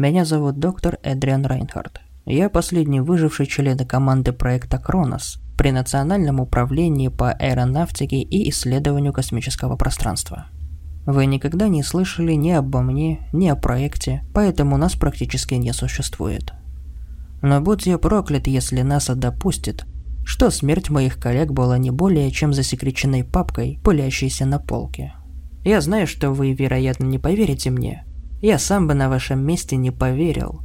Меня зовут доктор Эдриан Райнхард. Я последний выживший член команды проекта «Кронос» при Национальном управлении по аэронавтике и исследованию космического пространства. Вы никогда не слышали ни обо мне, ни о проекте, поэтому нас практически не существует. Но будь я проклят, если НАСА допустит, что смерть моих коллег была не более чем засекреченной папкой, пылящейся на полке. Я знаю, что вы, вероятно, не поверите мне, я сам бы на вашем месте не поверил.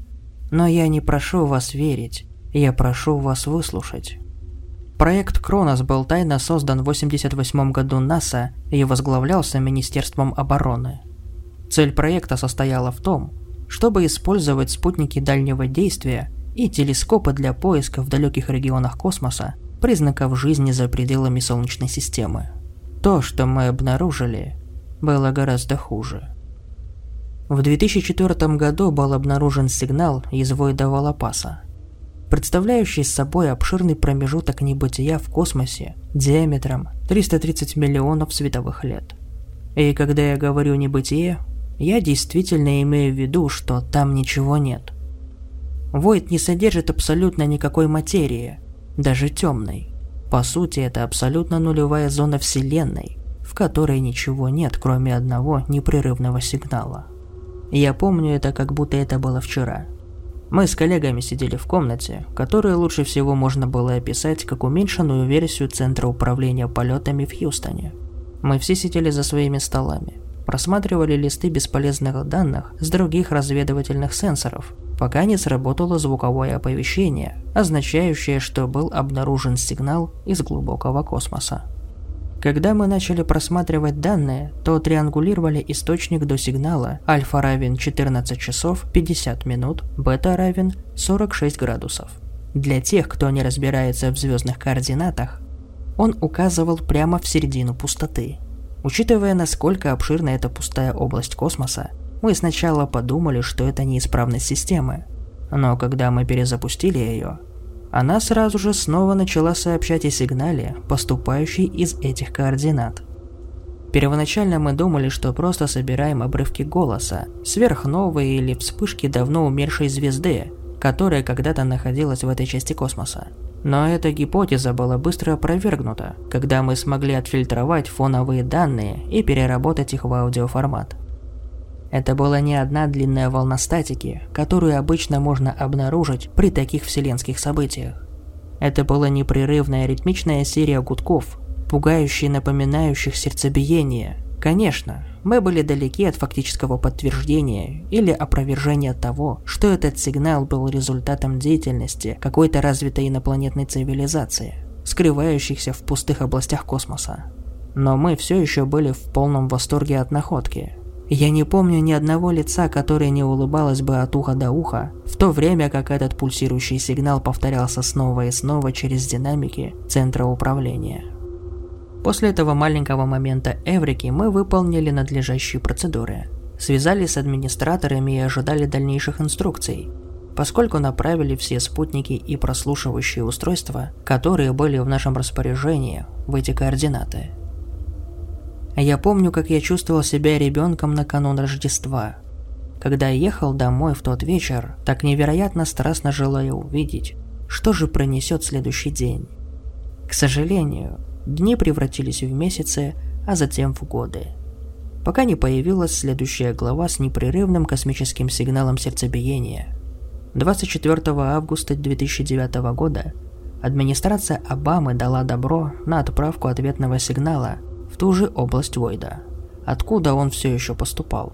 Но я не прошу вас верить, я прошу вас выслушать. Проект «Кронос» был тайно создан в 1988 году НАСА и возглавлялся Министерством обороны. Цель проекта состояла в том, чтобы использовать спутники дальнего действия и телескопы для поиска в далеких регионах космоса признаков жизни за пределами Солнечной системы. То, что мы обнаружили, было гораздо хуже. В 2004 году был обнаружен сигнал из Войда Валапаса, представляющий собой обширный промежуток небытия в космосе диаметром 330 миллионов световых лет. И когда я говорю «небытие», я действительно имею в виду, что там ничего нет. Войд не содержит абсолютно никакой материи, даже темной. По сути, это абсолютно нулевая зона Вселенной, в которой ничего нет, кроме одного непрерывного сигнала. Я помню это, как будто это было вчера. Мы с коллегами сидели в комнате, которую лучше всего можно было описать как уменьшенную версию Центра управления полетами в Хьюстоне. Мы все сидели за своими столами, просматривали листы бесполезных данных с других разведывательных сенсоров, пока не сработало звуковое оповещение, означающее, что был обнаружен сигнал из глубокого космоса. Когда мы начали просматривать данные, то триангулировали источник до сигнала альфа равен 14 часов 50 минут, бета равен 46 градусов. Для тех, кто не разбирается в звездных координатах, он указывал прямо в середину пустоты. Учитывая, насколько обширна эта пустая область космоса, мы сначала подумали, что это неисправность системы. Но когда мы перезапустили ее, она сразу же снова начала сообщать о сигнале, поступающей из этих координат. Первоначально мы думали, что просто собираем обрывки голоса, сверхновой или вспышки давно умершей звезды, которая когда-то находилась в этой части космоса. Но эта гипотеза была быстро опровергнута, когда мы смогли отфильтровать фоновые данные и переработать их в аудиоформат. Это была не одна длинная волна статики, которую обычно можно обнаружить при таких вселенских событиях. Это была непрерывная ритмичная серия гудков, пугающие напоминающих сердцебиение. Конечно, мы были далеки от фактического подтверждения или опровержения того, что этот сигнал был результатом деятельности какой-то развитой инопланетной цивилизации, скрывающихся в пустых областях космоса. Но мы все еще были в полном восторге от находки, я не помню ни одного лица, которое не улыбалось бы от уха до уха, в то время как этот пульсирующий сигнал повторялся снова и снова через динамики центра управления. После этого маленького момента Эврики мы выполнили надлежащие процедуры. Связались с администраторами и ожидали дальнейших инструкций, поскольку направили все спутники и прослушивающие устройства, которые были в нашем распоряжении, в эти координаты – я помню, как я чувствовал себя ребенком накануне Рождества. Когда я ехал домой в тот вечер, так невероятно страстно желая увидеть, что же пронесет следующий день. К сожалению, дни превратились в месяцы, а затем в годы. Пока не появилась следующая глава с непрерывным космическим сигналом сердцебиения. 24 августа 2009 года администрация Обамы дала добро на отправку ответного сигнала в ту же область Войда, откуда он все еще поступал.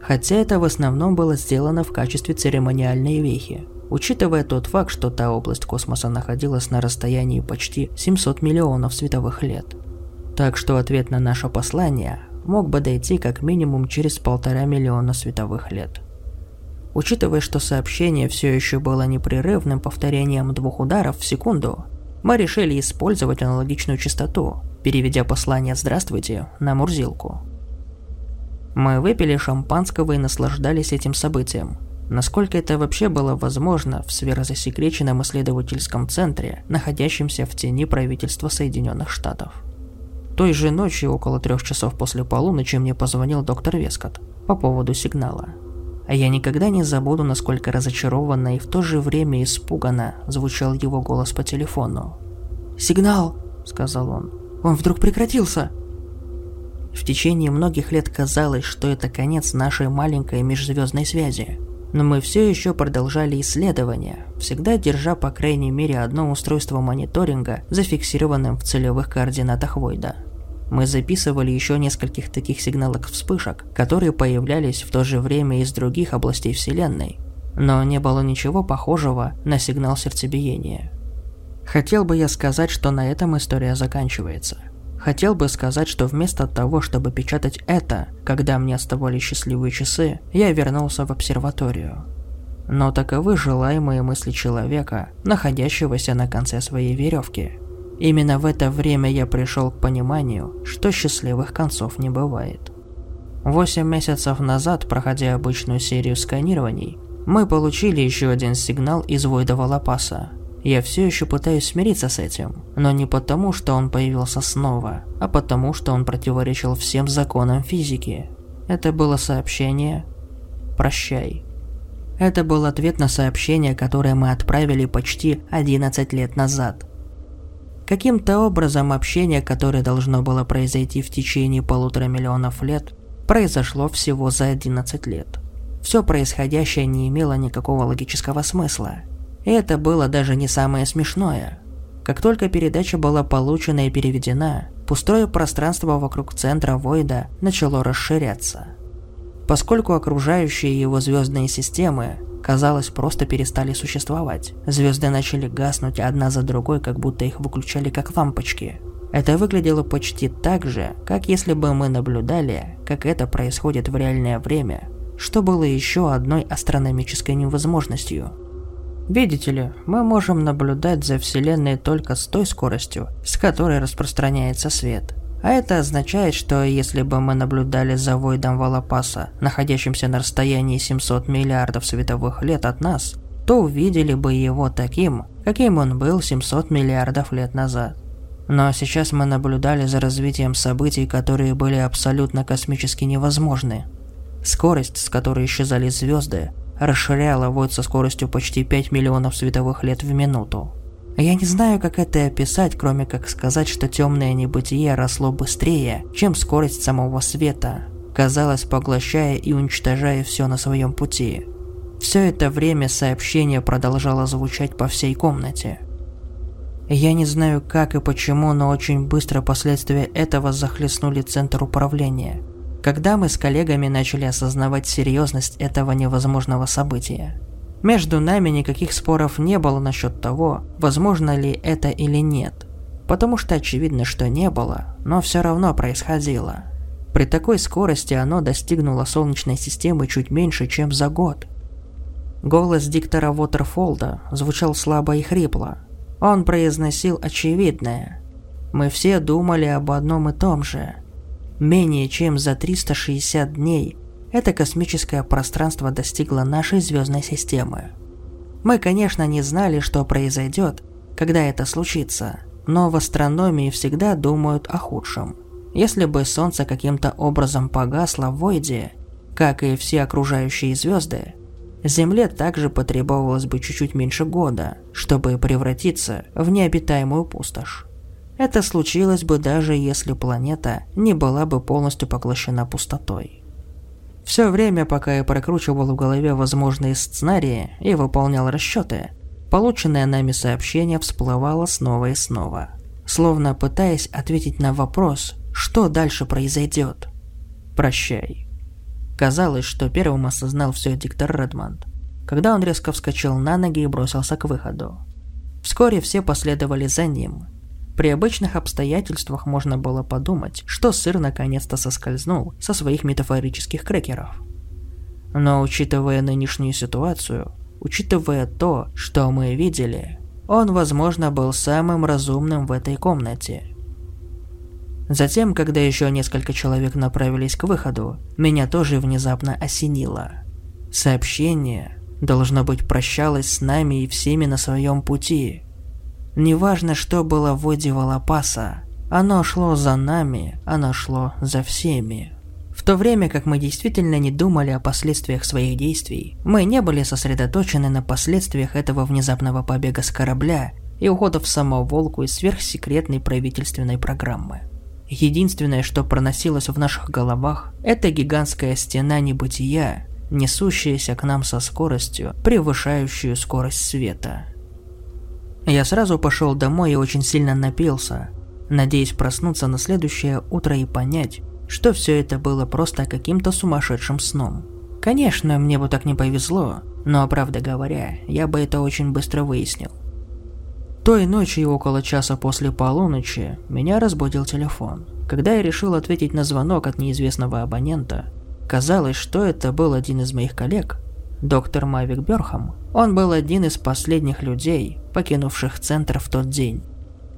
Хотя это в основном было сделано в качестве церемониальной вехи, учитывая тот факт, что та область космоса находилась на расстоянии почти 700 миллионов световых лет. Так что ответ на наше послание мог бы дойти как минимум через полтора миллиона световых лет. Учитывая, что сообщение все еще было непрерывным повторением двух ударов в секунду, мы решили использовать аналогичную частоту, переведя послание «Здравствуйте» на Мурзилку. Мы выпили шампанского и наслаждались этим событием. Насколько это вообще было возможно в сверхзасекреченном исследовательском центре, находящемся в тени правительства Соединенных Штатов. Той же ночью, около трех часов после полуночи, мне позвонил доктор Вескот по поводу сигнала. А я никогда не забуду, насколько разочарованно и в то же время испуганно звучал его голос по телефону. «Сигнал!» – сказал он. «Он вдруг прекратился!» В течение многих лет казалось, что это конец нашей маленькой межзвездной связи. Но мы все еще продолжали исследования, всегда держа по крайней мере одно устройство мониторинга, зафиксированным в целевых координатах Войда. Мы записывали еще нескольких таких сигналов вспышек, которые появлялись в то же время из других областей Вселенной. Но не было ничего похожего на сигнал сердцебиения. Хотел бы я сказать, что на этом история заканчивается. Хотел бы сказать, что вместо того, чтобы печатать это, когда мне оставались счастливые часы, я вернулся в обсерваторию. Но таковы желаемые мысли человека, находящегося на конце своей веревки. Именно в это время я пришел к пониманию, что счастливых концов не бывает. Восемь месяцев назад, проходя обычную серию сканирований, мы получили еще один сигнал из Войда Лапаса. Я все еще пытаюсь смириться с этим, но не потому, что он появился снова, а потому, что он противоречил всем законам физики. Это было сообщение «Прощай». Это был ответ на сообщение, которое мы отправили почти 11 лет назад – Каким-то образом общение, которое должно было произойти в течение полутора миллионов лет, произошло всего за 11 лет. Все происходящее не имело никакого логического смысла. Это было даже не самое смешное. Как только передача была получена и переведена, пустое пространство вокруг центра Войда начало расширяться. Поскольку окружающие его звездные системы казалось, просто перестали существовать. Звезды начали гаснуть одна за другой, как будто их выключали как лампочки. Это выглядело почти так же, как если бы мы наблюдали, как это происходит в реальное время, что было еще одной астрономической невозможностью. Видите ли, мы можем наблюдать за Вселенной только с той скоростью, с которой распространяется свет – а это означает, что если бы мы наблюдали за Войдом Валапаса, находящимся на расстоянии 700 миллиардов световых лет от нас, то увидели бы его таким, каким он был 700 миллиардов лет назад. Но сейчас мы наблюдали за развитием событий, которые были абсолютно космически невозможны. Скорость, с которой исчезали звезды, расширяла Войд со скоростью почти 5 миллионов световых лет в минуту. Я не знаю, как это описать, кроме как сказать, что темное небытие росло быстрее, чем скорость самого света, казалось, поглощая и уничтожая все на своем пути. Все это время сообщение продолжало звучать по всей комнате. Я не знаю как и почему, но очень быстро последствия этого захлестнули центр управления, когда мы с коллегами начали осознавать серьезность этого невозможного события. Между нами никаких споров не было насчет того, возможно ли это или нет. Потому что очевидно, что не было, но все равно происходило. При такой скорости оно достигнуло Солнечной системы чуть меньше, чем за год. Голос диктора Уотерфолда звучал слабо и хрипло. Он произносил очевидное. Мы все думали об одном и том же. Менее чем за 360 дней это космическое пространство достигло нашей звездной системы. Мы, конечно, не знали, что произойдет, когда это случится, но в астрономии всегда думают о худшем. Если бы Солнце каким-то образом погасло в Войде, как и все окружающие звезды, Земле также потребовалось бы чуть-чуть меньше года, чтобы превратиться в необитаемую пустошь. Это случилось бы даже если планета не была бы полностью поглощена пустотой. Все время, пока я прокручивал в голове возможные сценарии и выполнял расчеты, полученное нами сообщение всплывало снова и снова, словно пытаясь ответить на вопрос, что дальше произойдет. «Прощай». Казалось, что первым осознал все диктор Редмонд. когда он резко вскочил на ноги и бросился к выходу. Вскоре все последовали за ним. При обычных обстоятельствах можно было подумать, что сыр наконец-то соскользнул со своих метафорических крекеров. Но учитывая нынешнюю ситуацию, учитывая то, что мы видели, он, возможно, был самым разумным в этой комнате. Затем, когда еще несколько человек направились к выходу, меня тоже внезапно осенило. Сообщение, должно быть, прощалось с нами и всеми на своем пути. Неважно, что было в воде Валапаса, оно шло за нами, оно шло за всеми. В то время как мы действительно не думали о последствиях своих действий, мы не были сосредоточены на последствиях этого внезапного побега с корабля и ухода в самоволку из сверхсекретной правительственной программы. Единственное, что проносилось в наших головах, это гигантская стена небытия, несущаяся к нам со скоростью, превышающую скорость света. Я сразу пошел домой и очень сильно напился, надеясь проснуться на следующее утро и понять, что все это было просто каким-то сумасшедшим сном. Конечно, мне бы так не повезло, но, правда говоря, я бы это очень быстро выяснил. Той ночью около часа после полуночи меня разбудил телефон. Когда я решил ответить на звонок от неизвестного абонента, казалось, что это был один из моих коллег, доктор Мавик Бёрхам. Он был один из последних людей, покинувших центр в тот день.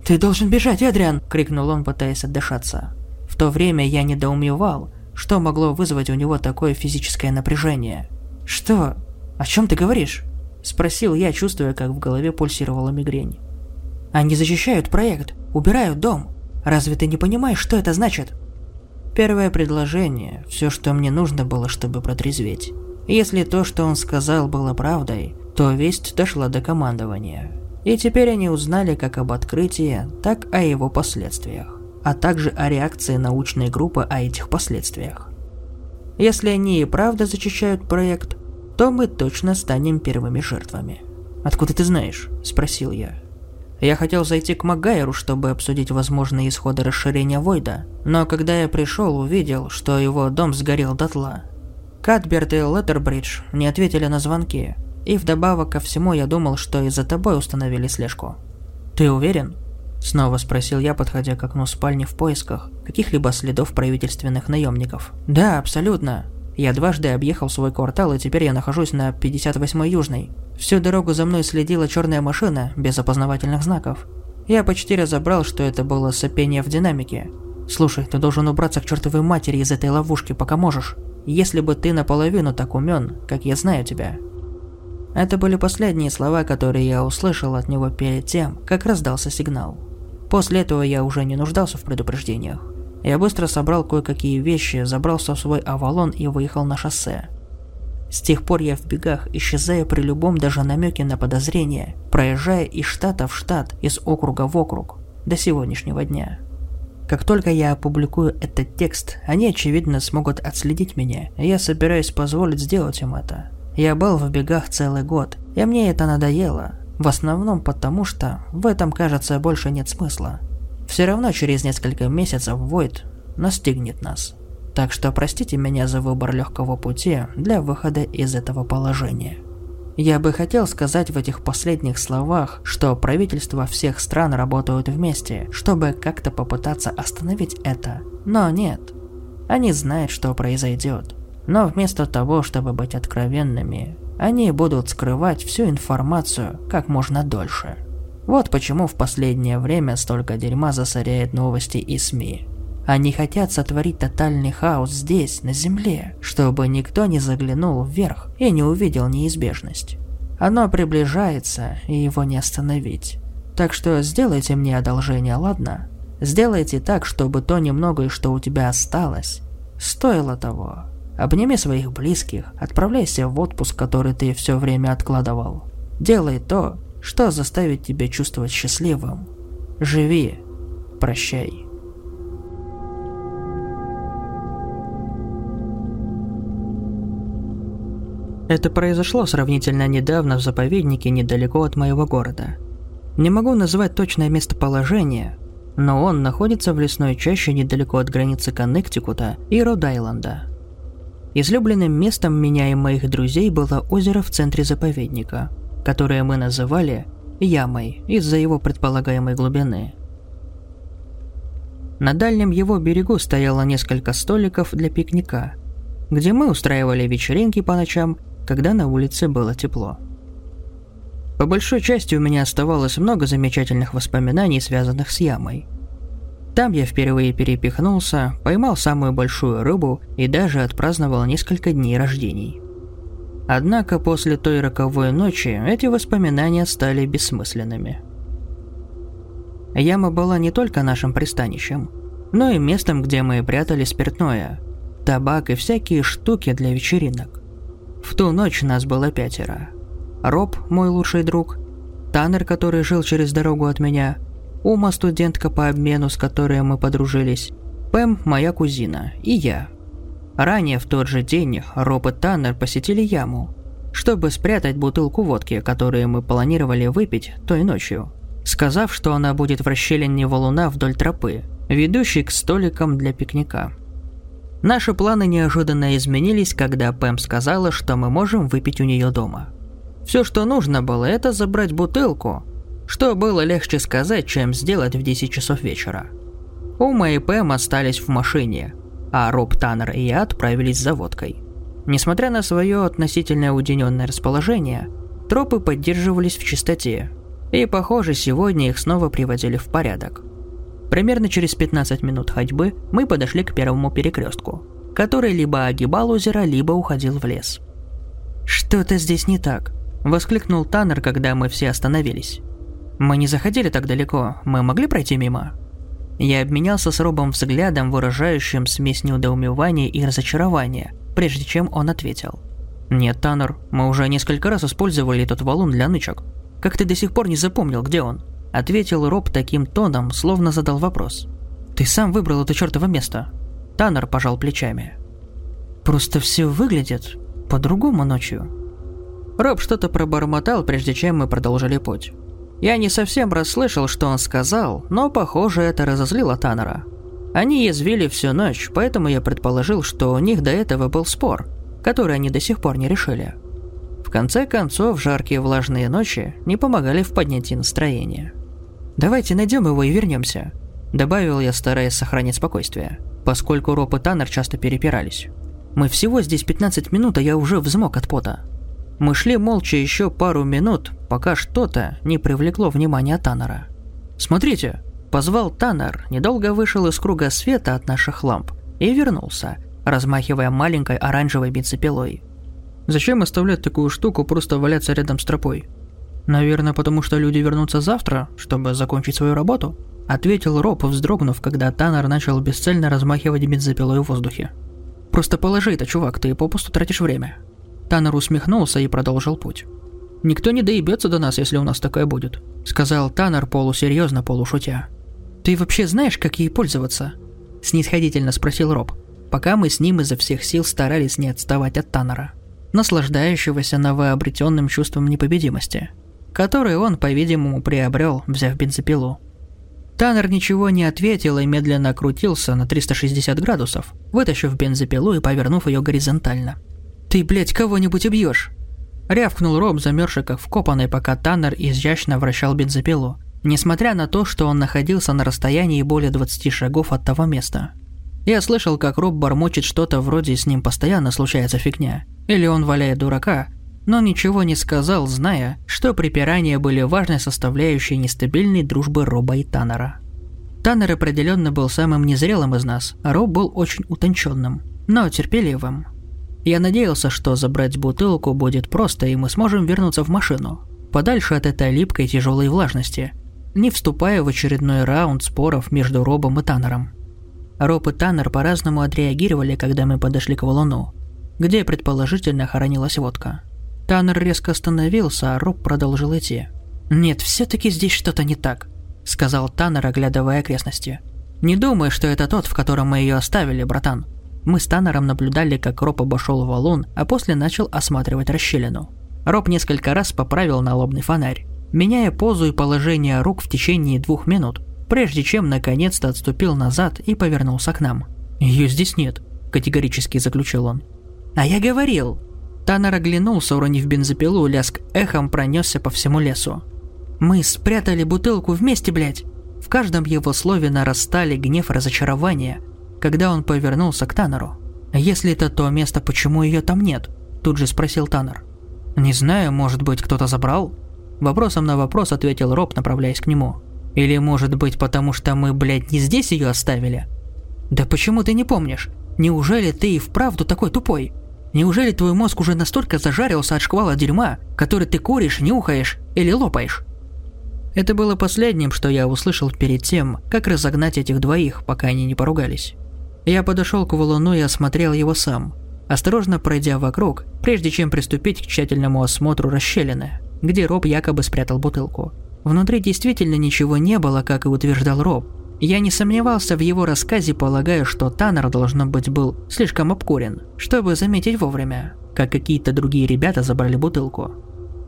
«Ты должен бежать, Эдриан!» – крикнул он, пытаясь отдышаться. В то время я недоумевал, что могло вызвать у него такое физическое напряжение. «Что? О чем ты говоришь?» – спросил я, чувствуя, как в голове пульсировала мигрень. «Они защищают проект, убирают дом. Разве ты не понимаешь, что это значит?» Первое предложение – все, что мне нужно было, чтобы протрезветь. Если то, что он сказал, было правдой, то весть дошла до командования. И теперь они узнали как об открытии, так о его последствиях а также о реакции научной группы о этих последствиях. Если они и правда зачищают проект, то мы точно станем первыми жертвами. «Откуда ты знаешь?» – спросил я. Я хотел зайти к Магайру, чтобы обсудить возможные исходы расширения Войда, но когда я пришел, увидел, что его дом сгорел дотла. Катберт и Леттербридж не ответили на звонки, и вдобавок ко всему я думал, что и за тобой установили слежку. Ты уверен? Снова спросил я, подходя к окну спальни в поисках каких-либо следов правительственных наемников. Да, абсолютно. Я дважды объехал свой квартал, и теперь я нахожусь на 58-й Южной. Всю дорогу за мной следила черная машина, без опознавательных знаков. Я почти разобрал, что это было сопение в динамике. Слушай, ты должен убраться к чертовой матери из этой ловушки, пока можешь. Если бы ты наполовину так умен, как я знаю тебя. Это были последние слова, которые я услышал от него перед тем, как раздался сигнал. После этого я уже не нуждался в предупреждениях. Я быстро собрал кое-какие вещи, забрался в свой Авалон и выехал на шоссе. С тех пор я в бегах, исчезая при любом даже намеке на подозрение, проезжая из штата в штат, из округа в округ, до сегодняшнего дня. Как только я опубликую этот текст, они очевидно смогут отследить меня, я собираюсь позволить сделать им это. Я был в бегах целый год, и мне это надоело, в основном потому, что в этом, кажется, больше нет смысла. Все равно через несколько месяцев Войд настигнет нас. Так что простите меня за выбор легкого пути для выхода из этого положения. Я бы хотел сказать в этих последних словах, что правительства всех стран работают вместе, чтобы как-то попытаться остановить это. Но нет. Они знают, что произойдет. Но вместо того, чтобы быть откровенными, они будут скрывать всю информацию как можно дольше. Вот почему в последнее время столько дерьма засоряет новости и СМИ. Они хотят сотворить тотальный хаос здесь, на Земле, чтобы никто не заглянул вверх и не увидел неизбежность. Оно приближается, и его не остановить. Так что сделайте мне одолжение, ладно? Сделайте так, чтобы то немногое, что у тебя осталось, стоило того. Обними своих близких, отправляйся в отпуск, который ты все время откладывал. Делай то, что заставит тебя чувствовать счастливым. Живи. Прощай. Это произошло сравнительно недавно в заповеднике недалеко от моего города. Не могу назвать точное местоположение, но он находится в лесной чаще недалеко от границы Коннектикута и Род-Айленда. Излюбленным местом меня и моих друзей было озеро в центре заповедника, которое мы называли ямой из-за его предполагаемой глубины. На дальнем его берегу стояло несколько столиков для пикника, где мы устраивали вечеринки по ночам, когда на улице было тепло. По большой части у меня оставалось много замечательных воспоминаний, связанных с ямой – там я впервые перепихнулся, поймал самую большую рыбу и даже отпраздновал несколько дней рождений. Однако после той роковой ночи эти воспоминания стали бессмысленными. Яма была не только нашим пристанищем, но и местом, где мы прятали спиртное, табак и всякие штуки для вечеринок. В ту ночь нас было пятеро. Роб, мой лучший друг, Таннер, который жил через дорогу от меня – Ума студентка по обмену, с которой мы подружились, Пэм моя кузина и я. Ранее в тот же день Роб и Таннер посетили яму, чтобы спрятать бутылку водки, которую мы планировали выпить той ночью, сказав, что она будет в расщелине валуна вдоль тропы, ведущей к столикам для пикника. Наши планы неожиданно изменились, когда Пэм сказала, что мы можем выпить у нее дома. Все, что нужно было, это забрать бутылку, что было легче сказать, чем сделать в 10 часов вечера. Ума и Пэм остались в машине, а Роб Таннер и я отправились за водкой. Несмотря на свое относительно уединенное расположение, тропы поддерживались в чистоте, и, похоже, сегодня их снова приводили в порядок. Примерно через 15 минут ходьбы мы подошли к первому перекрестку, который либо огибал озеро, либо уходил в лес. «Что-то здесь не так», – воскликнул Таннер, когда мы все остановились. Мы не заходили так далеко, мы могли пройти мимо? Я обменялся с Робом взглядом, выражающим смесь недоумевания и разочарования, прежде чем он ответил. «Нет, Таннер, мы уже несколько раз использовали этот валун для нычек. Как ты до сих пор не запомнил, где он?» Ответил Роб таким тоном, словно задал вопрос. «Ты сам выбрал это чертово место». Таннер пожал плечами. «Просто все выглядит по-другому ночью». Роб что-то пробормотал, прежде чем мы продолжили путь. Я не совсем расслышал, что он сказал, но, похоже, это разозлило Таннера. Они язвили всю ночь, поэтому я предположил, что у них до этого был спор, который они до сих пор не решили. В конце концов, жаркие влажные ночи не помогали в поднятии настроения. «Давайте найдем его и вернемся», – добавил я, стараясь сохранить спокойствие, поскольку Роб и Таннер часто перепирались. «Мы всего здесь 15 минут, а я уже взмок от пота». Мы шли молча еще пару минут, пока что-то не привлекло внимание Таннера. «Смотрите!» – позвал Таннер, недолго вышел из круга света от наших ламп и вернулся, размахивая маленькой оранжевой бензопилой. «Зачем оставлять такую штуку просто валяться рядом с тропой?» «Наверное, потому что люди вернутся завтра, чтобы закончить свою работу», – ответил Роб, вздрогнув, когда Таннер начал бесцельно размахивать бензопилой в воздухе. «Просто положи это, чувак, ты попусту тратишь время», Таннер усмехнулся и продолжил путь. «Никто не доебется до нас, если у нас такое будет», — сказал Таннер полусерьезно, полушутя. «Ты вообще знаешь, как ей пользоваться?» — снисходительно спросил Роб, пока мы с ним изо всех сил старались не отставать от Таннера, наслаждающегося новообретенным чувством непобедимости, который он, по-видимому, приобрел, взяв бензопилу. Таннер ничего не ответил и медленно крутился на 360 градусов, вытащив бензопилу и повернув ее горизонтально – «Ты, блядь, кого-нибудь убьешь!» Рявкнул Роб, замерзший как вкопанный, пока Таннер изящно вращал бензопилу, несмотря на то, что он находился на расстоянии более 20 шагов от того места. Я слышал, как Роб бормочет что-то вроде «с ним постоянно случается фигня», или он валяет дурака, но ничего не сказал, зная, что припирания были важной составляющей нестабильной дружбы Роба и Таннера. Таннер определенно был самым незрелым из нас, а Роб был очень утонченным, но терпеливым. Я надеялся, что забрать бутылку будет просто, и мы сможем вернуться в машину, подальше от этой липкой тяжелой влажности, не вступая в очередной раунд споров между Робом и Таннером. Роб и Таннер по-разному отреагировали, когда мы подошли к валуну, где предположительно хоронилась водка. Таннер резко остановился, а Роб продолжил идти. «Нет, все-таки здесь что-то не так», — сказал Таннер, оглядывая окрестности. «Не думай, что это тот, в котором мы ее оставили, братан. Мы с Таннером наблюдали, как Роб обошел валун, а после начал осматривать расщелину. Роб несколько раз поправил налобный фонарь, меняя позу и положение рук в течение двух минут, прежде чем наконец-то отступил назад и повернулся к нам. «Ее здесь нет», – категорически заключил он. «А я говорил!» Таннер оглянулся, уронив бензопилу, лязг эхом пронесся по всему лесу. «Мы спрятали бутылку вместе, блядь!» В каждом его слове нарастали гнев и разочарование, когда он повернулся к Таннеру. «Если это то место, почему ее там нет?» Тут же спросил Таннер. «Не знаю, может быть, кто-то забрал?» Вопросом на вопрос ответил Роб, направляясь к нему. «Или, может быть, потому что мы, блядь, не здесь ее оставили?» «Да почему ты не помнишь? Неужели ты и вправду такой тупой? Неужели твой мозг уже настолько зажарился от шквала дерьма, который ты куришь, нюхаешь или лопаешь?» Это было последним, что я услышал перед тем, как разогнать этих двоих, пока они не поругались. Я подошел к валуну и осмотрел его сам, осторожно пройдя вокруг, прежде чем приступить к тщательному осмотру расщелины, где Роб якобы спрятал бутылку. Внутри действительно ничего не было, как и утверждал Роб, я не сомневался в его рассказе, полагая, что Таннер, должно быть, был слишком обкурен, чтобы заметить вовремя, как какие-то другие ребята забрали бутылку.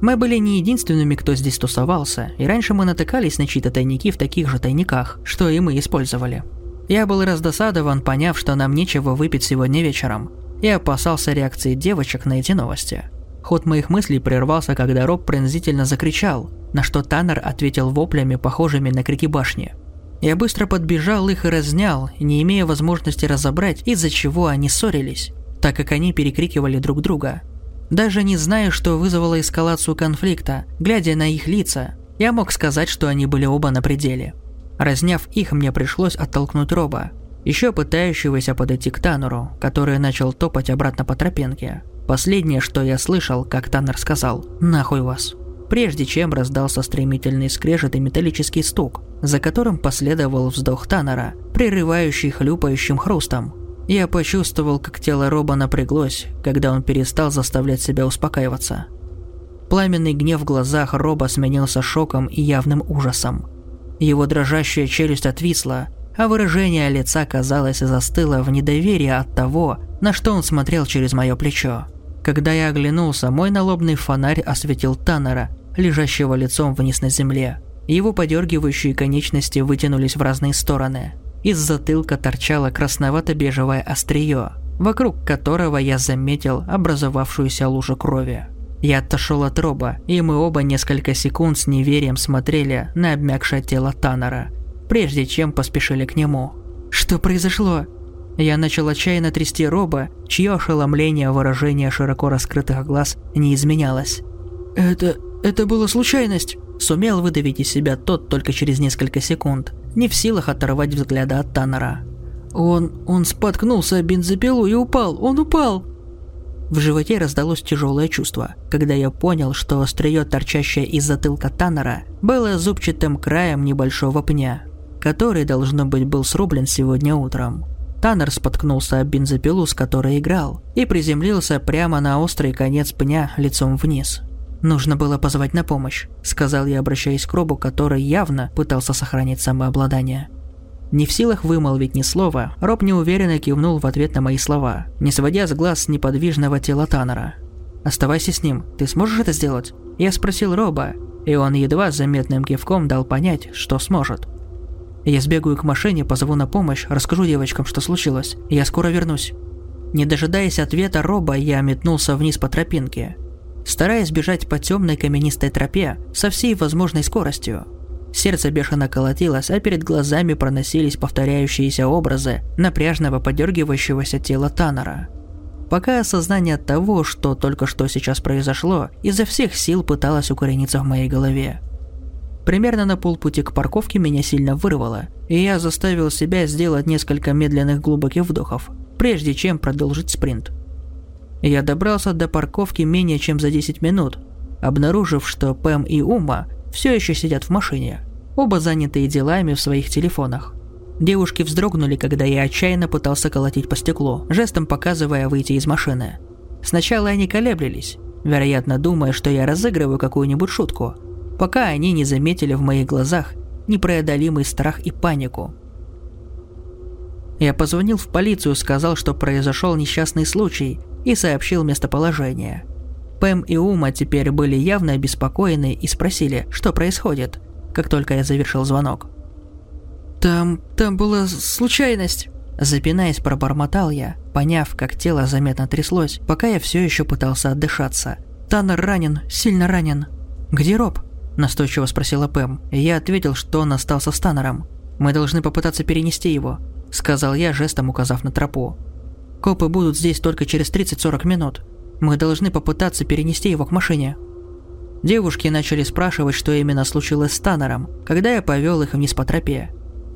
Мы были не единственными, кто здесь тусовался, и раньше мы натыкались на чьи-то тайники в таких же тайниках, что и мы использовали. Я был раздосадован, поняв, что нам нечего выпить сегодня вечером, и опасался реакции девочек на эти новости. Ход моих мыслей прервался, когда Роб пронзительно закричал, на что Таннер ответил воплями, похожими на крики башни – я быстро подбежал их и разнял, не имея возможности разобрать, из-за чего они ссорились, так как они перекрикивали друг друга. Даже не зная, что вызвало эскалацию конфликта, глядя на их лица, я мог сказать, что они были оба на пределе. Разняв их, мне пришлось оттолкнуть Роба, еще пытающегося подойти к Таннеру, который начал топать обратно по тропинке. Последнее, что я слышал, как Таннер сказал «Нахуй вас» прежде чем раздался стремительный скрежет и металлический стук, за которым последовал вздох Таннера, прерывающий хлюпающим хрустом. Я почувствовал, как тело Роба напряглось, когда он перестал заставлять себя успокаиваться. Пламенный гнев в глазах Роба сменился шоком и явным ужасом. Его дрожащая челюсть отвисла, а выражение лица, казалось, застыло в недоверии от того, на что он смотрел через мое плечо. Когда я оглянулся, мой налобный фонарь осветил Таннера, лежащего лицом вниз на земле. Его подергивающие конечности вытянулись в разные стороны. Из затылка торчало красновато-бежевое острие, вокруг которого я заметил образовавшуюся лужу крови. Я отошел от Роба, и мы оба несколько секунд с неверием смотрели на обмякшее тело Таннера, прежде чем поспешили к нему. «Что произошло?» Я начал отчаянно трясти Роба, чье ошеломление выражение широко раскрытых глаз не изменялось. «Это... это была случайность!» Сумел выдавить из себя тот только через несколько секунд, не в силах оторвать взгляда от Таннера. «Он... он споткнулся о бензопилу и упал! Он упал!» В животе раздалось тяжелое чувство, когда я понял, что острие, торчащее из затылка Таннера, было зубчатым краем небольшого пня, который, должно быть, был срублен сегодня утром. Таннер споткнулся об бензопилу, с которой играл, и приземлился прямо на острый конец пня лицом вниз. «Нужно было позвать на помощь», – сказал я, обращаясь к Робу, который явно пытался сохранить самообладание. Не в силах вымолвить ни слова, Роб неуверенно кивнул в ответ на мои слова, не сводя с глаз неподвижного тела Таннера. «Оставайся с ним, ты сможешь это сделать?» Я спросил Роба, и он едва заметным кивком дал понять, что сможет. Я сбегаю к машине, позову на помощь, расскажу девочкам, что случилось. Я скоро вернусь. Не дожидаясь ответа Роба, я метнулся вниз по тропинке, стараясь бежать по темной каменистой тропе со всей возможной скоростью. Сердце бешено колотилось, а перед глазами проносились повторяющиеся образы напряжного подергивающегося тела Таннера. Пока осознание того, что только что сейчас произошло, изо всех сил пыталось укорениться в моей голове. Примерно на полпути к парковке меня сильно вырвало, и я заставил себя сделать несколько медленных глубоких вдохов, прежде чем продолжить спринт. Я добрался до парковки менее чем за 10 минут, обнаружив, что Пэм и Ума все еще сидят в машине, оба занятые делами в своих телефонах. Девушки вздрогнули, когда я отчаянно пытался колотить по стеклу, жестом показывая выйти из машины. Сначала они колеблились, вероятно думая, что я разыгрываю какую-нибудь шутку – пока они не заметили в моих глазах непреодолимый страх и панику. Я позвонил в полицию, сказал, что произошел несчастный случай и сообщил местоположение. Пэм и Ума теперь были явно обеспокоены и спросили, что происходит, как только я завершил звонок. «Там... там была случайность», Запинаясь, пробормотал я, поняв, как тело заметно тряслось, пока я все еще пытался отдышаться. «Таннер ранен, сильно ранен». «Где Роб?» – настойчиво спросила Пэм. Я ответил, что он остался с Таннером. «Мы должны попытаться перенести его», – сказал я, жестом указав на тропу. «Копы будут здесь только через 30-40 минут. Мы должны попытаться перенести его к машине». Девушки начали спрашивать, что именно случилось с Таннером, когда я повел их вниз по тропе.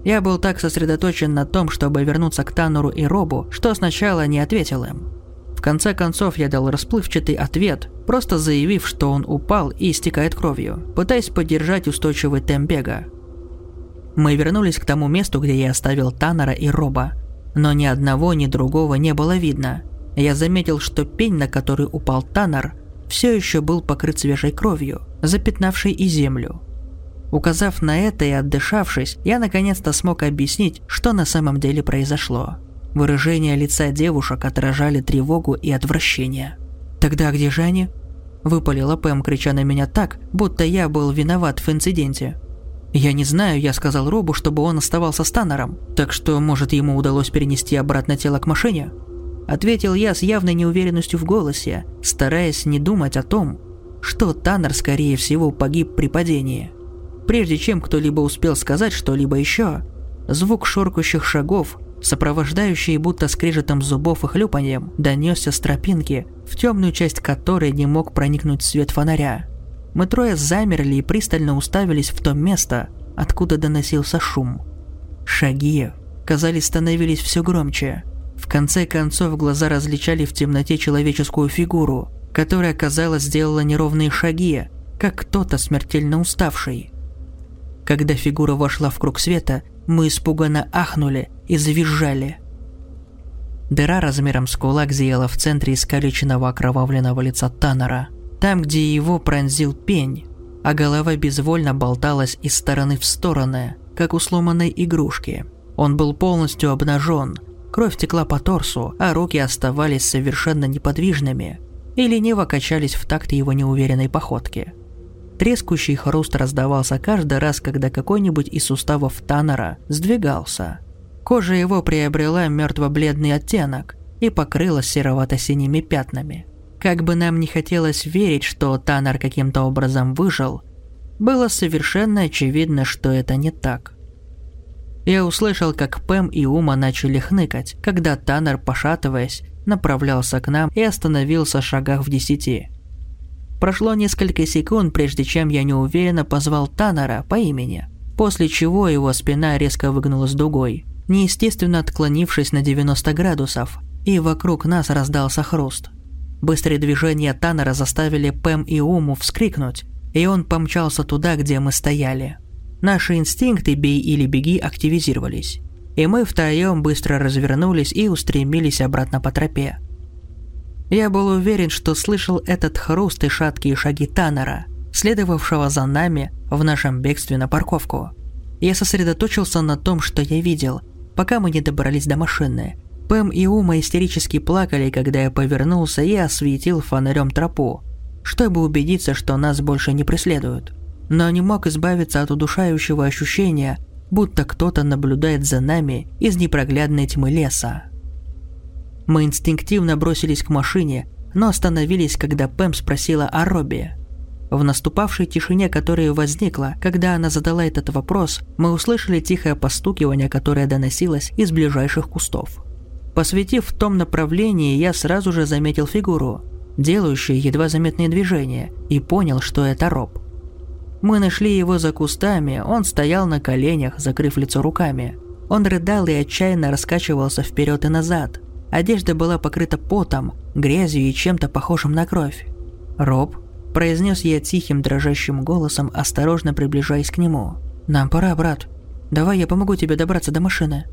Я был так сосредоточен на том, чтобы вернуться к Таннеру и Робу, что сначала не ответил им. В конце концов я дал расплывчатый ответ, просто заявив, что он упал и истекает кровью, пытаясь поддержать устойчивый темп бега. Мы вернулись к тому месту, где я оставил Таннера и Роба, но ни одного, ни другого не было видно. Я заметил, что пень, на который упал Таннер, все еще был покрыт свежей кровью, запятнавшей и землю. Указав на это и отдышавшись, я наконец-то смог объяснить, что на самом деле произошло. Выражения лица девушек отражали тревогу и отвращение. «Тогда где же они?» Выпалила Пэм, крича на меня так, будто я был виноват в инциденте. «Я не знаю, я сказал Робу, чтобы он оставался с Таннером, так что, может, ему удалось перенести обратно тело к машине?» Ответил я с явной неуверенностью в голосе, стараясь не думать о том, что Таннер, скорее всего, погиб при падении. Прежде чем кто-либо успел сказать что-либо еще, звук шоркающих шагов, сопровождающий будто скрежетом зубов и хлюпаньем, донесся с тропинки, в темную часть которой не мог проникнуть свет фонаря. Мы трое замерли и пристально уставились в то место, откуда доносился шум. Шаги, казались, становились все громче. В конце концов глаза различали в темноте человеческую фигуру, которая, казалось, сделала неровные шаги, как кто-то смертельно уставший. Когда фигура вошла в круг света, мы испуганно ахнули и завизжали. Дыра размером с кулак зияла в центре искалеченного окровавленного лица Таннера, там, где его пронзил пень, а голова безвольно болталась из стороны в стороны, как у сломанной игрушки. Он был полностью обнажен, кровь текла по торсу, а руки оставались совершенно неподвижными и лениво качались в такт его неуверенной походки – Трескущий хруст раздавался каждый раз, когда какой-нибудь из суставов Таннера сдвигался. Кожа его приобрела мертво-бледный оттенок и покрылась серовато-синими пятнами. Как бы нам не хотелось верить, что Таннер каким-то образом выжил, было совершенно очевидно, что это не так. Я услышал, как Пэм и Ума начали хныкать, когда Таннер, пошатываясь, направлялся к нам и остановился в шагах в десяти – Прошло несколько секунд, прежде чем я неуверенно позвал Таннера по имени, после чего его спина резко выгнулась дугой, неестественно отклонившись на 90 градусов, и вокруг нас раздался хруст. Быстрые движения Таннера заставили Пэм и Уму вскрикнуть, и он помчался туда, где мы стояли. Наши инстинкты «бей или беги» активизировались, и мы втроем быстро развернулись и устремились обратно по тропе. Я был уверен, что слышал этот хруст и шаткие шаги Таннера, следовавшего за нами в нашем бегстве на парковку. Я сосредоточился на том, что я видел, пока мы не добрались до машины. Пэм и Ума истерически плакали, когда я повернулся и осветил фонарем тропу, чтобы убедиться, что нас больше не преследуют. Но не мог избавиться от удушающего ощущения, будто кто-то наблюдает за нами из непроглядной тьмы леса. Мы инстинктивно бросились к машине, но остановились, когда Пэм спросила о Робби. В наступавшей тишине, которая возникла, когда она задала этот вопрос, мы услышали тихое постукивание, которое доносилось из ближайших кустов. Посветив в том направлении, я сразу же заметил фигуру, делающую едва заметные движения, и понял, что это Роб. Мы нашли его за кустами, он стоял на коленях, закрыв лицо руками. Он рыдал и отчаянно раскачивался вперед и назад – Одежда была покрыта потом, грязью и чем-то похожим на кровь. «Роб», – произнес я тихим дрожащим голосом, осторожно приближаясь к нему. «Нам пора, брат. Давай я помогу тебе добраться до машины».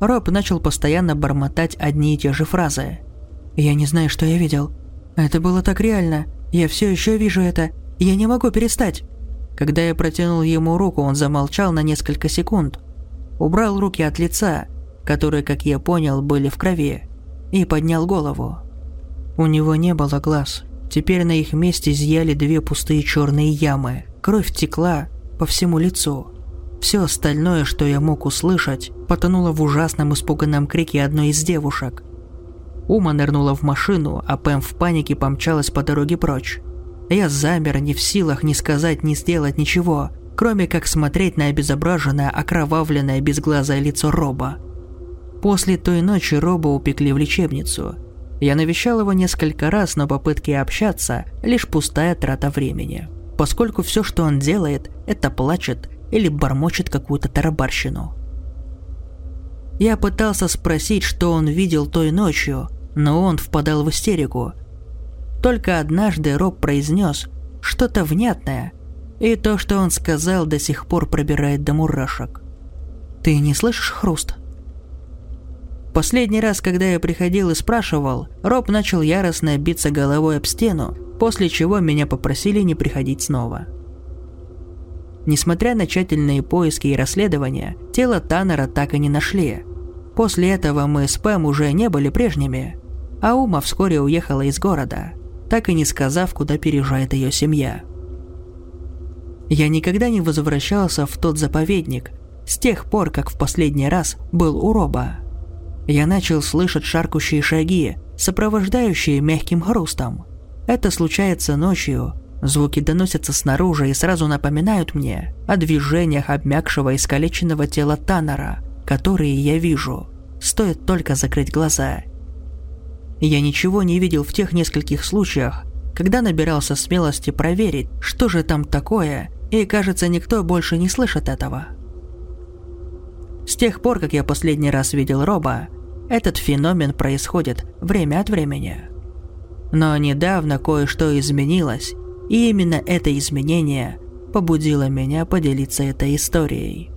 Роб начал постоянно бормотать одни и те же фразы. «Я не знаю, что я видел. Это было так реально. Я все еще вижу это. Я не могу перестать». Когда я протянул ему руку, он замолчал на несколько секунд. Убрал руки от лица которые, как я понял, были в крови, и поднял голову. У него не было глаз. Теперь на их месте зияли две пустые черные ямы. Кровь текла по всему лицу. Все остальное, что я мог услышать, потонуло в ужасном испуганном крике одной из девушек. Ума нырнула в машину, а Пэм в панике помчалась по дороге прочь. Я замер, не в силах ни сказать, ни сделать ничего, кроме как смотреть на обезображенное, окровавленное, безглазое лицо Роба. После той ночи Роба упекли в лечебницу. Я навещал его несколько раз, но попытки общаться – лишь пустая трата времени. Поскольку все, что он делает, это плачет или бормочет какую-то тарабарщину. Я пытался спросить, что он видел той ночью, но он впадал в истерику. Только однажды Роб произнес что-то внятное, и то, что он сказал, до сих пор пробирает до мурашек. «Ты не слышишь хруст?» Последний раз, когда я приходил и спрашивал, Роб начал яростно биться головой об стену, после чего меня попросили не приходить снова. Несмотря на тщательные поиски и расследования, тело Таннера так и не нашли. После этого мы с Пэм уже не были прежними, а Ума вскоре уехала из города, так и не сказав, куда переезжает ее семья. Я никогда не возвращался в тот заповедник с тех пор, как в последний раз был у Роба. Я начал слышать шаркающие шаги, сопровождающие мягким хрустом. Это случается ночью, Звуки доносятся снаружи и сразу напоминают мне о движениях обмякшего и искалеченного тела Таннера, которые я вижу. Стоит только закрыть глаза. Я ничего не видел в тех нескольких случаях, когда набирался смелости проверить, что же там такое, и кажется, никто больше не слышит этого. С тех пор, как я последний раз видел Роба, этот феномен происходит время от времени. Но недавно кое-что изменилось, и именно это изменение побудило меня поделиться этой историей.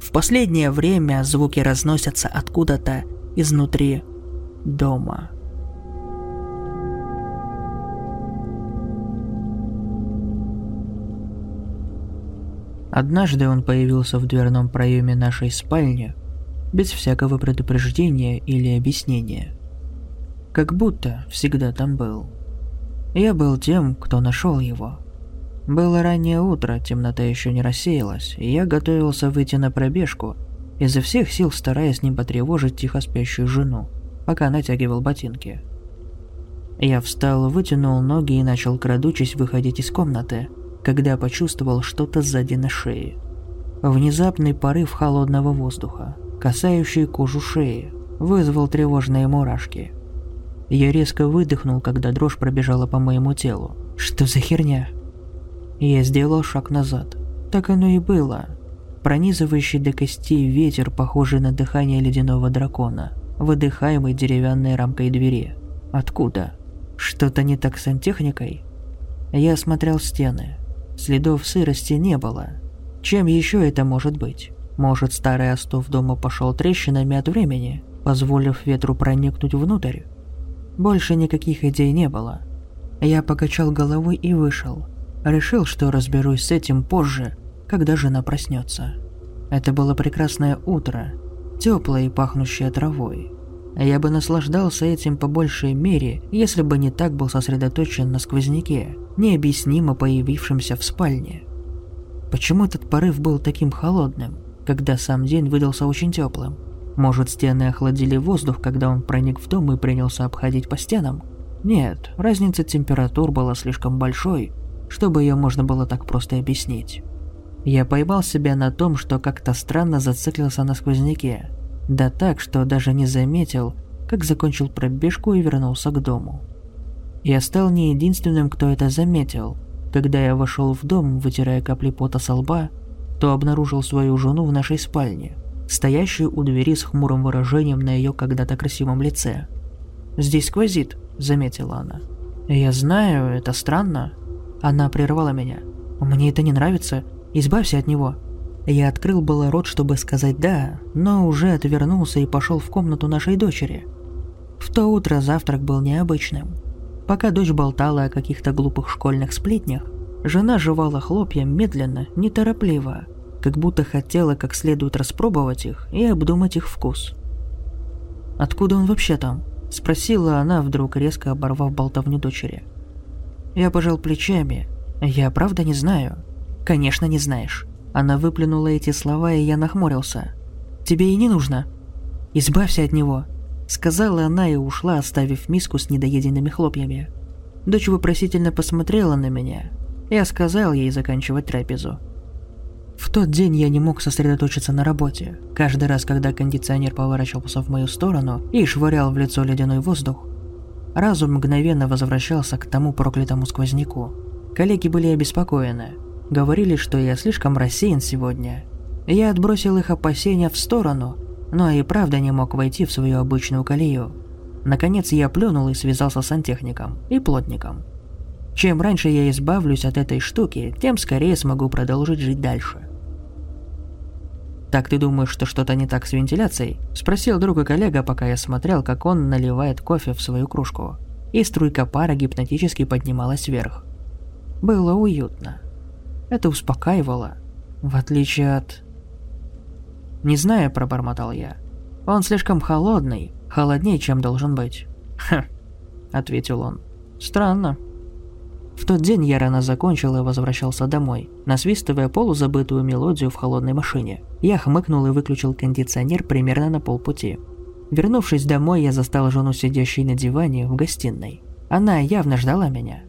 В последнее время звуки разносятся откуда-то изнутри дома. Однажды он появился в дверном проеме нашей спальни без всякого предупреждения или объяснения. Как будто всегда там был. Я был тем, кто нашел его. Было раннее утро, темнота еще не рассеялась, и я готовился выйти на пробежку, изо всех сил стараясь не потревожить тихо спящую жену, пока натягивал ботинки. Я встал, вытянул ноги и начал, крадучись, выходить из комнаты, когда почувствовал что-то сзади на шее. Внезапный порыв холодного воздуха, касающий кожу шеи, вызвал тревожные мурашки – я резко выдохнул, когда дрожь пробежала по моему телу. Что за херня? Я сделал шаг назад. Так оно и было. Пронизывающий до костей ветер, похожий на дыхание ледяного дракона, выдыхаемый деревянной рамкой двери. Откуда? Что-то не так с сантехникой? Я осмотрел стены. Следов сырости не было. Чем еще это может быть? Может, старый остов дома пошел трещинами от времени, позволив ветру проникнуть внутрь? Больше никаких идей не было. Я покачал головой и вышел. Решил, что разберусь с этим позже, когда жена проснется. Это было прекрасное утро, теплое и пахнущее травой. Я бы наслаждался этим по большей мере, если бы не так был сосредоточен на сквозняке, необъяснимо появившемся в спальне. Почему этот порыв был таким холодным, когда сам день выдался очень теплым? Может, стены охладили воздух, когда он проник в дом и принялся обходить по стенам? Нет, разница температур была слишком большой, чтобы ее можно было так просто объяснить. Я поймал себя на том, что как-то странно зациклился на сквозняке. Да так, что даже не заметил, как закончил пробежку и вернулся к дому. Я стал не единственным, кто это заметил. Когда я вошел в дом, вытирая капли пота со лба, то обнаружил свою жену в нашей спальне – стоящую у двери с хмурым выражением на ее когда-то красивом лице. «Здесь сквозит», — заметила она. «Я знаю, это странно». Она прервала меня. «Мне это не нравится. Избавься от него». Я открыл было рот, чтобы сказать «да», но уже отвернулся и пошел в комнату нашей дочери. В то утро завтрак был необычным. Пока дочь болтала о каких-то глупых школьных сплетнях, жена жевала хлопья медленно, неторопливо, как будто хотела как следует распробовать их и обдумать их вкус. «Откуда он вообще там?» – спросила она, вдруг резко оборвав болтовню дочери. Я пожал плечами. «Я правда не знаю». «Конечно не знаешь. Она выплюнула эти слова, и я нахмурился. «Тебе и не нужно. Избавься от него», — сказала она и ушла, оставив миску с недоеденными хлопьями. Дочь вопросительно посмотрела на меня. Я сказал ей заканчивать трапезу. В тот день я не мог сосредоточиться на работе. Каждый раз, когда кондиционер поворачивался в мою сторону и швырял в лицо ледяной воздух, разум мгновенно возвращался к тому проклятому сквозняку. Коллеги были обеспокоены. Говорили, что я слишком рассеян сегодня. Я отбросил их опасения в сторону, но и правда не мог войти в свою обычную колею. Наконец я плюнул и связался с сантехником и плотником. Чем раньше я избавлюсь от этой штуки, тем скорее смогу продолжить жить дальше. «Так ты думаешь, что что-то не так с вентиляцией?» – спросил друг и коллега, пока я смотрел, как он наливает кофе в свою кружку. И струйка пара гипнотически поднималась вверх. Было уютно. Это успокаивало, в отличие от... «Не знаю», – пробормотал я. «Он слишком холодный, холоднее, чем должен быть». «Хм», – ответил он. «Странно». В тот день я рано закончил и возвращался домой, насвистывая полузабытую мелодию в холодной машине. Я хмыкнул и выключил кондиционер примерно на полпути. Вернувшись домой, я застал жену сидящей на диване в гостиной. Она явно ждала меня.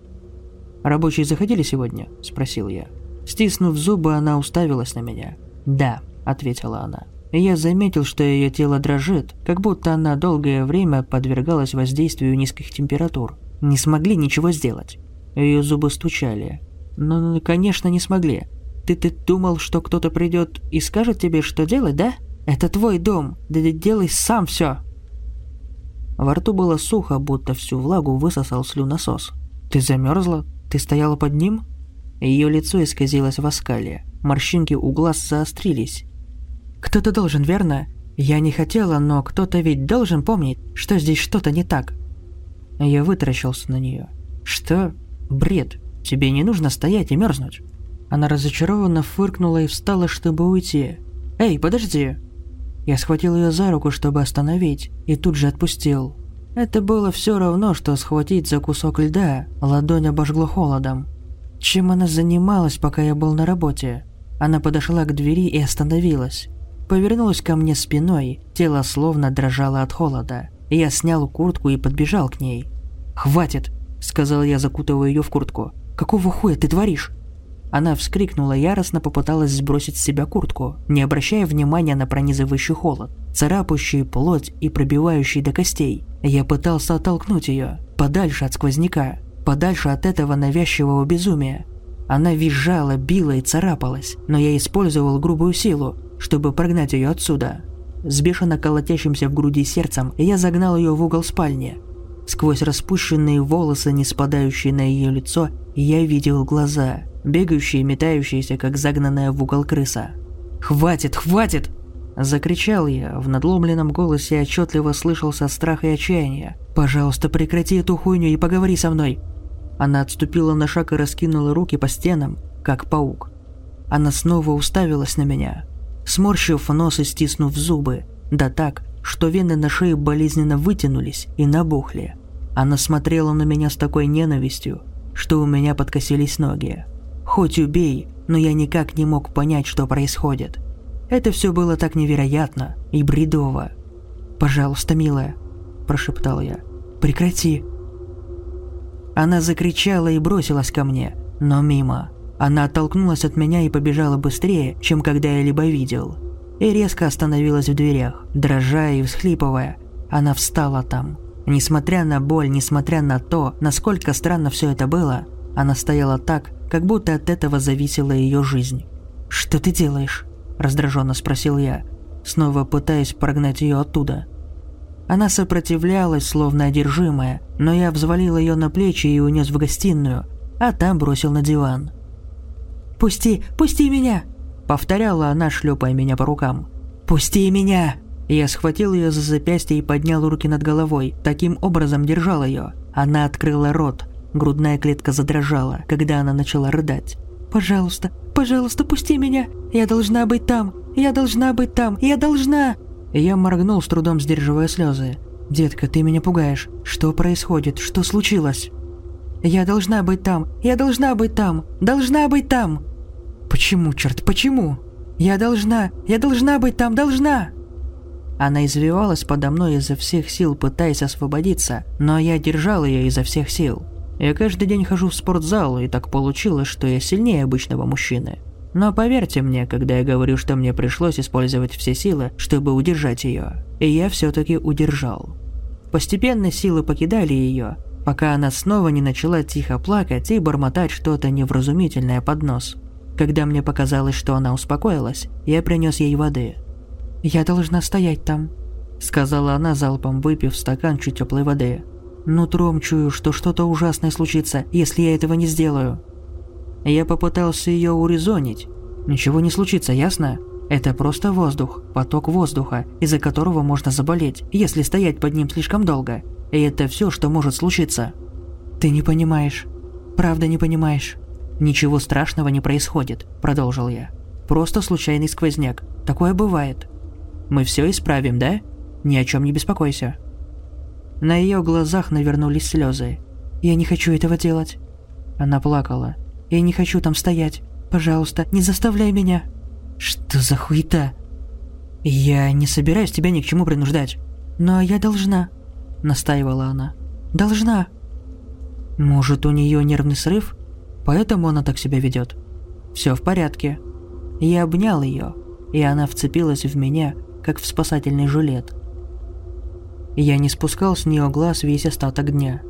«Рабочие заходили сегодня?» – спросил я. Стиснув зубы, она уставилась на меня. «Да», – ответила она. Я заметил, что ее тело дрожит, как будто она долгое время подвергалась воздействию низких температур. Не смогли ничего сделать. Ее зубы стучали. Но, «Ну, конечно, не смогли. Ты, ты думал, что кто-то придет и скажет тебе, что делать, да? Это твой дом. Да делай сам все. Во рту было сухо, будто всю влагу высосал слюносос. Ты замерзла? Ты стояла под ним? Ее лицо исказилось в оскале. Морщинки у глаз заострились. Кто-то должен, верно? Я не хотела, но кто-то ведь должен помнить, что здесь что-то не так. Я вытаращился на нее. Что? Бред. Тебе не нужно стоять и мерзнуть. Она разочарованно фыркнула и встала, чтобы уйти. «Эй, подожди!» Я схватил ее за руку, чтобы остановить, и тут же отпустил. Это было все равно, что схватить за кусок льда, ладонь обожгло холодом. Чем она занималась, пока я был на работе? Она подошла к двери и остановилась. Повернулась ко мне спиной, тело словно дрожало от холода. Я снял куртку и подбежал к ней. «Хватит!» – сказал я, закутывая ее в куртку. «Какого хуя ты творишь?» Она вскрикнула яростно, попыталась сбросить с себя куртку, не обращая внимания на пронизывающий холод, царапающий плоть и пробивающий до костей. Я пытался оттолкнуть ее, подальше от сквозняка, подальше от этого навязчивого безумия. Она визжала, била и царапалась, но я использовал грубую силу, чтобы прогнать ее отсюда. С бешено колотящимся в груди сердцем я загнал ее в угол спальни, Сквозь распущенные волосы, не спадающие на ее лицо, я видел глаза, бегающие метающиеся, как загнанная в угол крыса. «Хватит, хватит!» Закричал я, в надломленном голосе отчетливо слышался страх и отчаяние. «Пожалуйста, прекрати эту хуйню и поговори со мной!» Она отступила на шаг и раскинула руки по стенам, как паук. Она снова уставилась на меня, сморщив нос и стиснув зубы, да так, что вены на шее болезненно вытянулись и набухли. Она смотрела на меня с такой ненавистью, что у меня подкосились ноги. Хоть убей, но я никак не мог понять, что происходит. Это все было так невероятно и бредово. «Пожалуйста, милая», – прошептал я, – «прекрати». Она закричала и бросилась ко мне, но мимо. Она оттолкнулась от меня и побежала быстрее, чем когда я либо видел. И резко остановилась в дверях, дрожа и всхлипывая. Она встала там, Несмотря на боль, несмотря на то, насколько странно все это было, она стояла так, как будто от этого зависела ее жизнь. «Что ты делаешь?» – раздраженно спросил я, снова пытаясь прогнать ее оттуда. Она сопротивлялась, словно одержимая, но я взвалил ее на плечи и унес в гостиную, а там бросил на диван. «Пусти, пусти меня!» – повторяла она, шлепая меня по рукам. «Пусти меня!» Я схватил ее за запястье и поднял руки над головой, таким образом держал ее. Она открыла рот. Грудная клетка задрожала, когда она начала рыдать. «Пожалуйста, пожалуйста, пусти меня! Я должна быть там! Я должна быть там! Я должна!» Я моргнул, с трудом сдерживая слезы. «Детка, ты меня пугаешь. Что происходит? Что случилось?» «Я должна быть там! Я должна быть там! Должна быть там!» Почему, черт, почему? Я должна, я должна быть там, должна!» Она извивалась подо мной изо всех сил, пытаясь освободиться, но я держал ее изо всех сил. Я каждый день хожу в спортзал, и так получилось, что я сильнее обычного мужчины. Но поверьте мне, когда я говорю, что мне пришлось использовать все силы, чтобы удержать ее. И я все-таки удержал. Постепенно силы покидали ее, пока она снова не начала тихо плакать и бормотать что-то невразумительное под нос. Когда мне показалось, что она успокоилась, я принес ей воды. «Я должна стоять там», — сказала она, залпом выпив стакан чуть теплой воды. «Нутром чую, что что-то ужасное случится, если я этого не сделаю». Я попытался ее урезонить. Ничего не случится, ясно? Это просто воздух, поток воздуха, из-за которого можно заболеть, если стоять под ним слишком долго. И это все, что может случиться. Ты не понимаешь. Правда не понимаешь. Ничего страшного не происходит, продолжил я. Просто случайный сквозняк. Такое бывает. Мы все исправим, да? Ни о чем не беспокойся. На ее глазах навернулись слезы. Я не хочу этого делать. Она плакала. Я не хочу там стоять. Пожалуйста, не заставляй меня. Что за хуета? Я не собираюсь тебя ни к чему принуждать. Но я должна, настаивала она. Должна. Может, у нее нервный срыв? Поэтому она так себя ведет. Все в порядке. Я обнял ее, и она вцепилась в меня, как в спасательный жилет. Я не спускал с нее глаз весь остаток дня.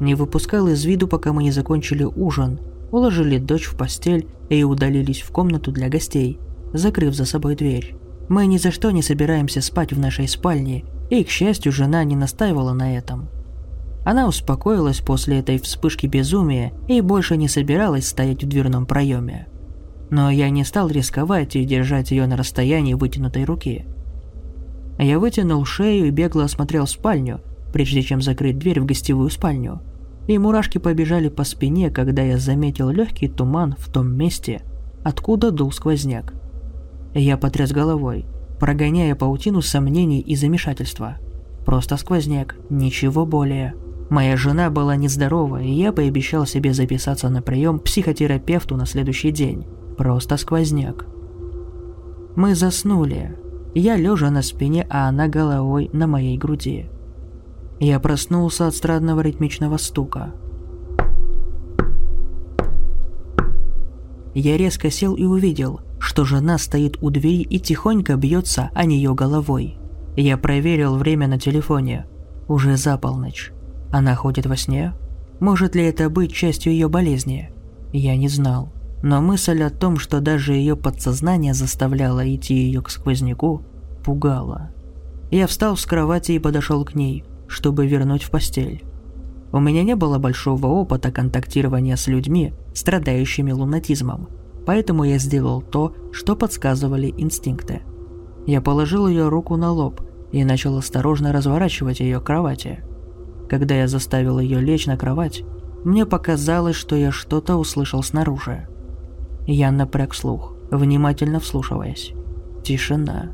Не выпускал из виду, пока мы не закончили ужин, уложили дочь в постель и удалились в комнату для гостей, закрыв за собой дверь. Мы ни за что не собираемся спать в нашей спальне, и, к счастью, жена не настаивала на этом. Она успокоилась после этой вспышки безумия и больше не собиралась стоять в дверном проеме. Но я не стал рисковать и держать ее на расстоянии вытянутой руки. Я вытянул шею и бегло осмотрел спальню, прежде чем закрыть дверь в гостевую спальню – и мурашки побежали по спине, когда я заметил легкий туман в том месте, откуда дул сквозняк. Я потряс головой, прогоняя паутину сомнений и замешательства. Просто сквозняк, ничего более. Моя жена была нездорова, и я пообещал себе записаться на прием к психотерапевту на следующий день. Просто сквозняк. Мы заснули. Я лежа на спине, а она головой на моей груди. Я проснулся от странного ритмичного стука. Я резко сел и увидел, что жена стоит у двери и тихонько бьется о нее головой. Я проверил время на телефоне. Уже за полночь. Она ходит во сне? Может ли это быть частью ее болезни? Я не знал. Но мысль о том, что даже ее подсознание заставляло идти ее к сквозняку, пугала. Я встал с кровати и подошел к ней чтобы вернуть в постель. У меня не было большого опыта контактирования с людьми, страдающими лунатизмом, поэтому я сделал то, что подсказывали инстинкты. Я положил ее руку на лоб и начал осторожно разворачивать ее к кровати. Когда я заставил ее лечь на кровать, мне показалось, что я что-то услышал снаружи. Я напряг слух, внимательно вслушиваясь. Тишина.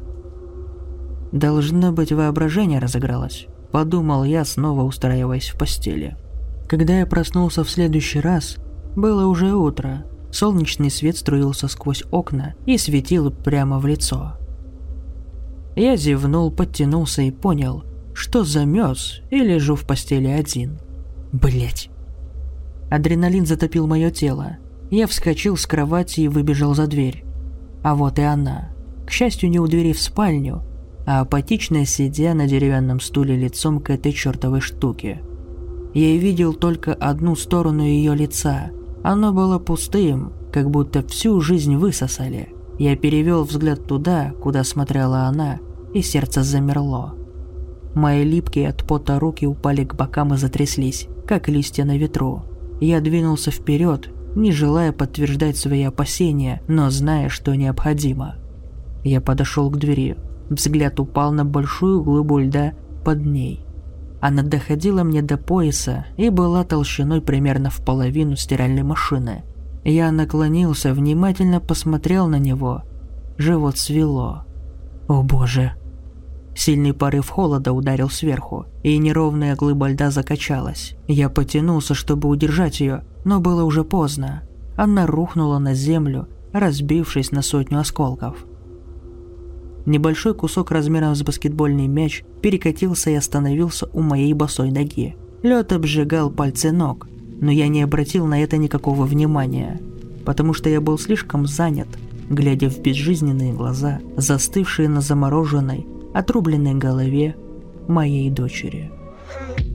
Должно быть, воображение разыгралось. Подумал я, снова устраиваясь в постели. Когда я проснулся в следующий раз, было уже утро. Солнечный свет струился сквозь окна и светил прямо в лицо. Я зевнул, подтянулся и понял, что замёрз и лежу в постели один. Блять. Адреналин затопил мое тело. Я вскочил с кровати и выбежал за дверь. А вот и она. К счастью, не у двери в спальню, а апатично сидя на деревянном стуле лицом к этой чертовой штуке. Я видел только одну сторону ее лица. Оно было пустым, как будто всю жизнь высосали. Я перевел взгляд туда, куда смотрела она, и сердце замерло. Мои липкие от пота руки упали к бокам и затряслись, как листья на ветру. Я двинулся вперед, не желая подтверждать свои опасения, но зная, что необходимо. Я подошел к двери, Взгляд упал на большую глыбу льда под ней. Она доходила мне до пояса и была толщиной примерно в половину стиральной машины. Я наклонился, внимательно посмотрел на него. Живот свело. О боже. Сильный порыв холода ударил сверху, и неровная глыба льда закачалась. Я потянулся, чтобы удержать ее, но было уже поздно. Она рухнула на землю, разбившись на сотню осколков. Небольшой кусок размером с баскетбольный мяч перекатился и остановился у моей босой ноги. Лед обжигал пальцы ног, но я не обратил на это никакого внимания, потому что я был слишком занят, глядя в безжизненные глаза, застывшие на замороженной, отрубленной голове моей дочери. Thank